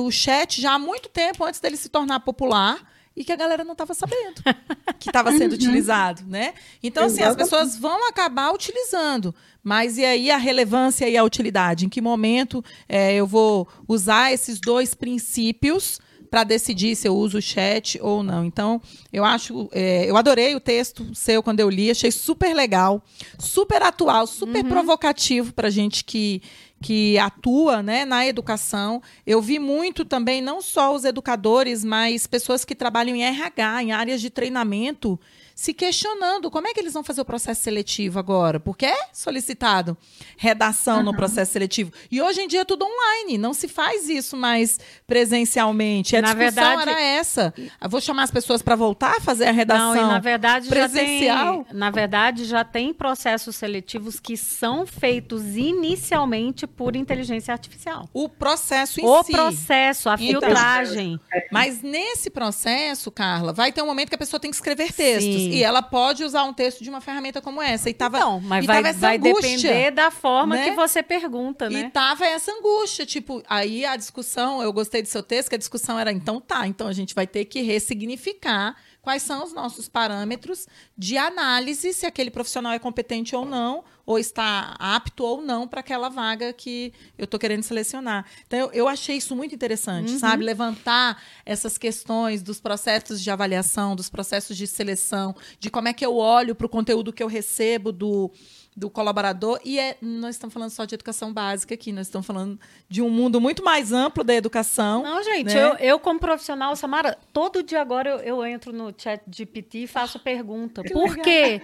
o chat já há muito tempo antes dele se tornar popular e que a galera não estava sabendo que estava sendo uhum. utilizado, né? Então, assim, as pessoas vão acabar utilizando, mas e aí a relevância e a utilidade? Em que momento é, eu vou usar esses dois princípios para decidir se eu uso o chat ou não. Então, eu acho, é, eu adorei o texto seu quando eu li, achei super legal, super atual, super uhum. provocativo para gente que que atua né, na educação. Eu vi muito também, não só os educadores, mas pessoas que trabalham em RH, em áreas de treinamento, se questionando como é que eles vão fazer o processo seletivo agora, porque é solicitado redação uhum. no processo seletivo. E hoje em dia é tudo online, não se faz isso mais presencialmente. A na discussão verdade, era essa. Eu vou chamar as pessoas para voltar a fazer a redação não, e na verdade, presencial. Tem, na verdade, já tem processos seletivos que são feitos inicialmente por inteligência artificial. O processo em o si. O processo, a então, filtragem. Mas nesse processo, Carla, vai ter um momento que a pessoa tem que escrever textos. Sim. E ela pode usar um texto de uma ferramenta como essa. E tava, Não, mas vai, vai depender da forma né? que você pergunta, né? E tava essa angústia, tipo, aí a discussão, eu gostei do seu texto, que a discussão era, então tá, então a gente vai ter que ressignificar quais são os nossos parâmetros de análise se aquele profissional é competente ou não, ou está apto ou não para aquela vaga que eu estou querendo selecionar. Então, eu, eu, achei isso muito interessante, uhum. sabe? Levantar essas questões dos processos de avaliação, dos processos de seleção, de como é que eu olho para o conteúdo que eu recebo do do colaborador. E é, nós estamos falando só de educação básica aqui, nós estamos falando de um mundo muito mais amplo da educação. Não, gente, né? eu, eu, como profissional, Samara, todo dia agora eu, eu entro no chat GPT e faço pergunta. Que Por legal. quê?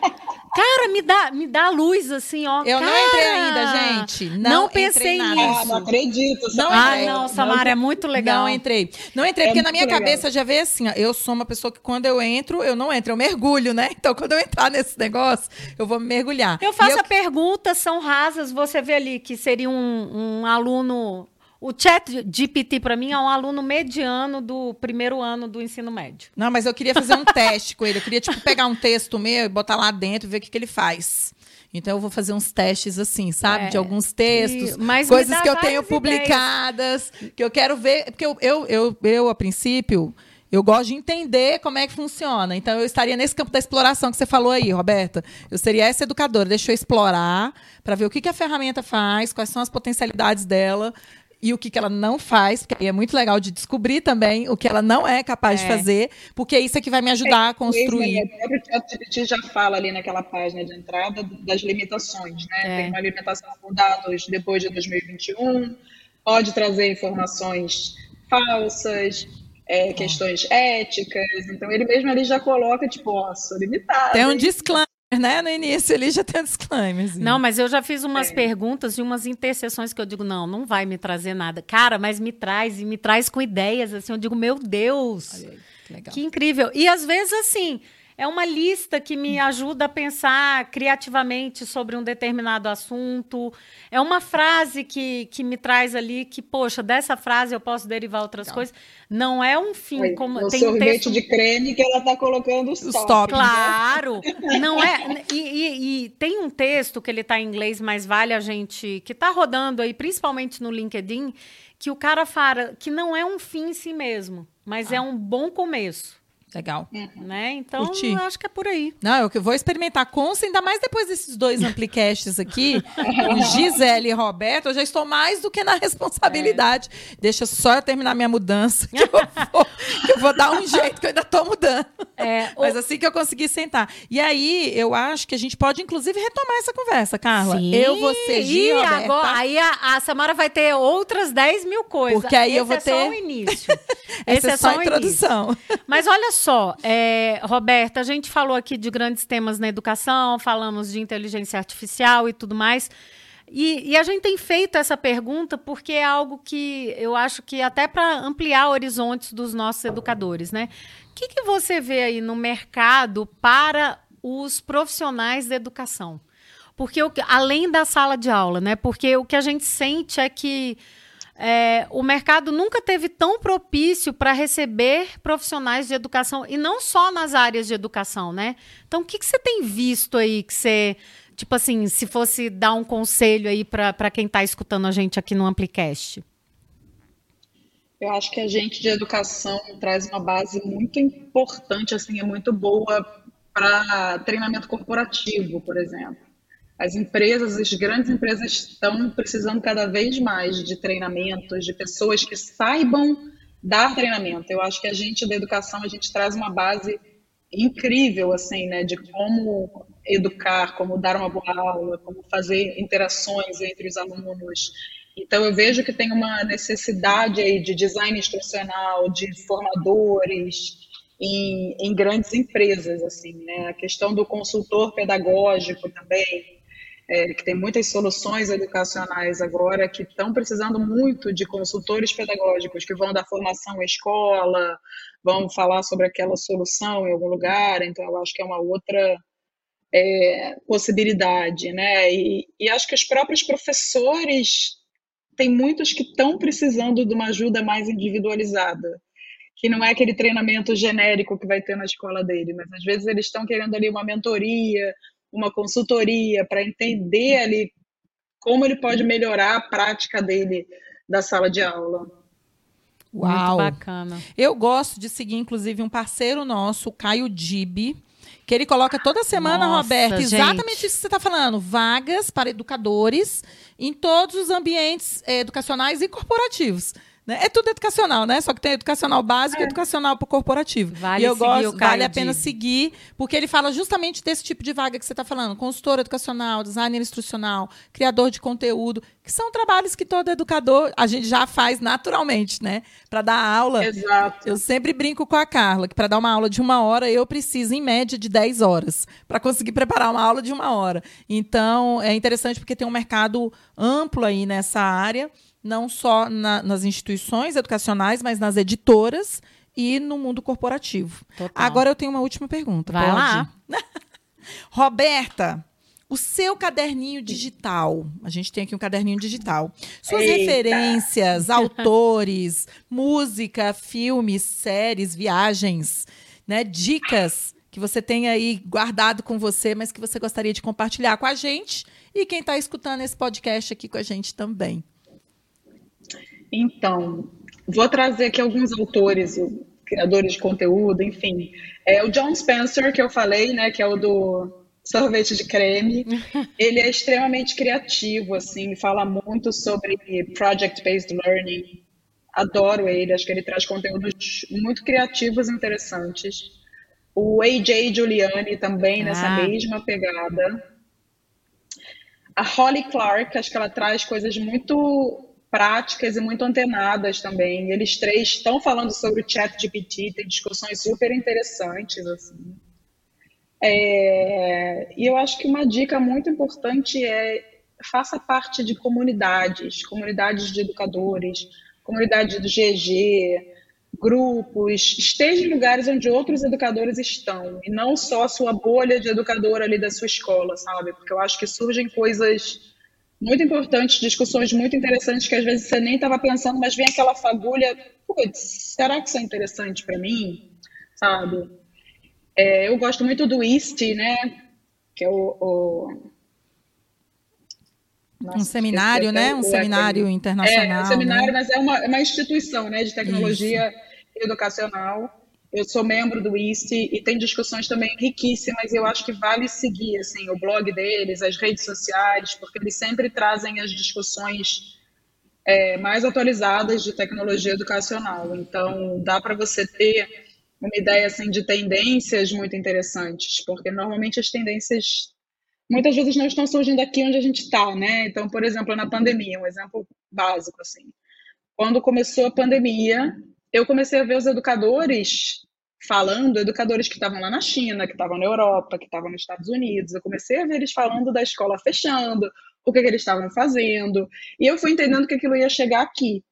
Cara, me dá, me dá luz, assim, ó. Eu cara, não entrei ainda, gente. Não, não pensei nisso. Ah, não acredito. Não ah, não, Samara, não, é muito legal. Não entrei. Não entrei, é porque na minha legal. cabeça já veio assim, ó, eu sou uma pessoa que quando eu entro, eu não entro, eu mergulho, né? Então, quando eu entrar nesse negócio, eu vou mergulhar. Eu faço perguntas são rasas, você vê ali que seria um, um aluno. O chat GPT, para mim, é um aluno mediano do primeiro ano do ensino médio. Não, mas eu queria fazer um teste com ele. Eu queria, tipo, pegar um texto meu e botar lá dentro e ver o que, que ele faz. Então eu vou fazer uns testes assim, sabe? É, de alguns textos, e, coisas que eu tenho publicadas, ideias. que eu quero ver. Porque eu, eu, eu, eu, a princípio, eu gosto de entender como é que funciona. Então, eu estaria nesse campo da exploração que você falou aí, Roberta. Eu seria essa educadora. Deixa eu explorar para ver o que, que a ferramenta faz, quais são as potencialidades dela e o que, que ela não faz, porque é muito legal de descobrir também o que ela não é capaz é. de fazer, porque isso é que vai me ajudar é, a construir. O próprio ChatGPT já fala ali naquela página de entrada das limitações, né? É. Tem uma limitação por dados depois de 2021, pode trazer informações falsas, é, questões éticas. Então ele mesmo ali já coloca, tipo, ó, sou limitado. Tem um disclaimer né? No início ele já tem um disclaimer. Assim. Não, mas eu já fiz umas é. perguntas e umas interseções que eu digo, não, não vai me trazer nada. Cara, mas me traz, e me traz com ideias, assim, eu digo, meu Deus, aí, que, que incrível. E às vezes, assim, é uma lista que me ajuda a pensar criativamente sobre um determinado assunto. É uma frase que, que me traz ali que, poxa, dessa frase eu posso derivar outras Não. coisas. Não é um fim Aí, como o tem sorvete um texto... de creme que ela está colocando os top. Claro, não é. E, e, e, tem um texto que ele está em inglês, mas vale a gente que está rodando aí, principalmente no LinkedIn, que o cara fala que não é um fim em si mesmo, mas ah. é um bom começo. Legal. Uhum. Né? Então, Curti. acho que é por aí. Não, eu vou experimentar com, ainda mais depois desses dois amplicasts aqui, com Gisele e Roberto, eu já estou mais do que na responsabilidade. É. Deixa só eu terminar minha mudança, que eu, vou, que eu vou dar um jeito, que eu ainda estou mudando. É, Mas assim que eu conseguir sentar. E aí, eu acho que a gente pode, inclusive, retomar essa conversa, Carla. Sim. Eu, você, Gi, e Roberta. Agora, aí a, a, Samara vai ter outras 10 mil coisas. Porque aí Esse eu vou é ter... só o início. Esse é, é só, só a introdução. Início. Mas olha só, é, Roberta, a gente falou aqui de grandes temas na educação, falamos de inteligência artificial e tudo mais. E, e, a gente tem feito essa pergunta porque é algo que eu acho que até para ampliar horizontes dos nossos educadores, né? O que, que você vê aí no mercado para os profissionais da educação? Porque além da sala de aula, né? Porque o que a gente sente é que é, o mercado nunca teve tão propício para receber profissionais de educação, e não só nas áreas de educação, né? Então, o que, que você tem visto aí que você, tipo assim, se fosse dar um conselho aí para quem está escutando a gente aqui no Amplicast? Eu acho que a gente de educação traz uma base muito importante, assim, é muito boa para treinamento corporativo, por exemplo. As empresas, as grandes empresas estão precisando cada vez mais de treinamentos, de pessoas que saibam dar treinamento. Eu acho que a gente da educação, a gente traz uma base incrível, assim, né, de como educar, como dar uma boa aula, como fazer interações entre os alunos. Então, eu vejo que tem uma necessidade aí de design instrucional, de formadores em, em grandes empresas, assim, né? A questão do consultor pedagógico também, é, que tem muitas soluções educacionais agora que estão precisando muito de consultores pedagógicos que vão dar formação à escola, vão falar sobre aquela solução em algum lugar. Então, eu acho que é uma outra é, possibilidade, né? E, e acho que os próprios professores tem muitos que estão precisando de uma ajuda mais individualizada, que não é aquele treinamento genérico que vai ter na escola dele, mas às vezes eles estão querendo ali uma mentoria, uma consultoria para entender ali como ele pode melhorar a prática dele da sala de aula. Uau! Muito bacana. Eu gosto de seguir, inclusive, um parceiro nosso, o Caio Dibi, que ele coloca toda semana, Nossa, Roberto, exatamente gente. isso que você está falando: vagas para educadores em todos os ambientes eh, educacionais e corporativos. Né? É tudo educacional, né? Só que tem educacional básico é. e educacional para corporativo. Vale e eu gosto, vale a pena seguir, porque ele fala justamente desse tipo de vaga que você está falando: consultor educacional, designer instrucional, criador de conteúdo, que são trabalhos que todo educador a gente já faz naturalmente, né? Para dar aula. Exato. Eu sempre brinco com a Carla que para dar uma aula de uma hora eu preciso em média de 10 horas para conseguir preparar uma aula de uma hora. Então é interessante porque tem um mercado amplo aí nessa área não só na, nas instituições educacionais, mas nas editoras e no mundo corporativo. Total. Agora eu tenho uma última pergunta. Vai pode? lá. Roberta, o seu caderninho digital. A gente tem aqui um caderninho digital. Suas Eita. referências, autores, música, filmes, séries, viagens, né? Dicas que você tem aí guardado com você, mas que você gostaria de compartilhar com a gente e quem está escutando esse podcast aqui com a gente também. Então, vou trazer aqui alguns autores, criadores de conteúdo, enfim. É o John Spencer, que eu falei, né, que é o do sorvete de creme. Ele é extremamente criativo, assim, fala muito sobre project-based learning. Adoro ele, acho que ele traz conteúdos muito criativos e interessantes. O AJ Giuliani também nessa ah. mesma pegada. A Holly Clark, acho que ela traz coisas muito práticas e muito antenadas também. Eles três estão falando sobre o chat GPT, tem discussões super interessantes, assim. É, e eu acho que uma dica muito importante é faça parte de comunidades, comunidades de educadores, comunidade do GG, grupos, esteja em lugares onde outros educadores estão, e não só a sua bolha de educador ali da sua escola, sabe? Porque eu acho que surgem coisas muito importantes, discussões muito interessantes que às vezes você nem estava pensando, mas vem aquela fagulha, putz, será que isso é interessante para mim? Sabe? É, eu gosto muito do IST, né? Que é o. o... Nossa, um seminário, né? Um seminário internacional. É, um seminário, né? mas é uma, é uma instituição né, de tecnologia Isso. educacional eu sou membro do IST e tem discussões também riquíssimas e eu acho que vale seguir assim o blog deles, as redes sociais, porque eles sempre trazem as discussões é, mais atualizadas de tecnologia educacional. Então, dá para você ter uma ideia assim de tendências muito interessantes, porque normalmente as tendências muitas vezes não estão surgindo aqui onde a gente está, né? Então, por exemplo, na pandemia, um exemplo básico assim. Quando começou a pandemia, eu comecei a ver os educadores falando, educadores que estavam lá na China, que estavam na Europa, que estavam nos Estados Unidos. Eu comecei a ver eles falando da escola fechando, o que, que eles estavam fazendo, e eu fui entendendo que aquilo ia chegar aqui.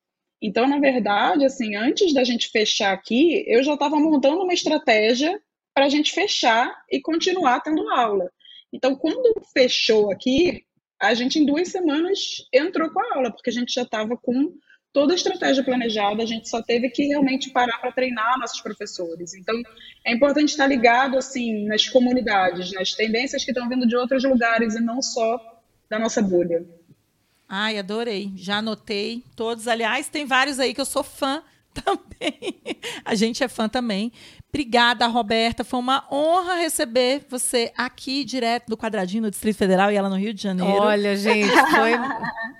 Então, na verdade, assim, antes da gente fechar aqui, eu já estava montando uma estratégia para a gente fechar e continuar tendo aula. Então, quando fechou aqui, a gente em duas semanas entrou com a aula, porque a gente já estava com toda a estratégia planejada, a gente só teve que realmente parar para treinar nossos professores. Então, é importante estar ligado assim nas comunidades, nas tendências que estão vindo de outros lugares e não só da nossa bolha. Ai, adorei. Já anotei todos. Aliás, tem vários aí que eu sou fã também. A gente é fã também. Obrigada, Roberta. Foi uma honra receber você aqui, direto do Quadradinho, no Distrito Federal, e ela no Rio de Janeiro. Olha, gente, foi,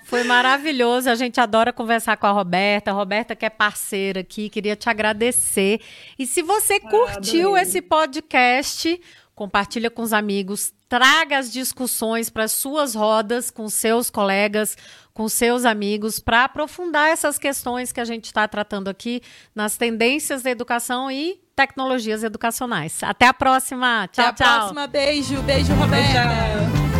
foi maravilhoso. A gente adora conversar com a Roberta. A Roberta, que é parceira aqui, queria te agradecer. E se você ah, curtiu esse podcast, compartilha com os amigos, traga as discussões para as suas rodas com seus colegas, com seus amigos, para aprofundar essas questões que a gente está tratando aqui nas tendências da educação e tecnologias educacionais. Até a próxima. Tchau, Até a tchau. próxima. Beijo. Beijo, Roberta. Tchau.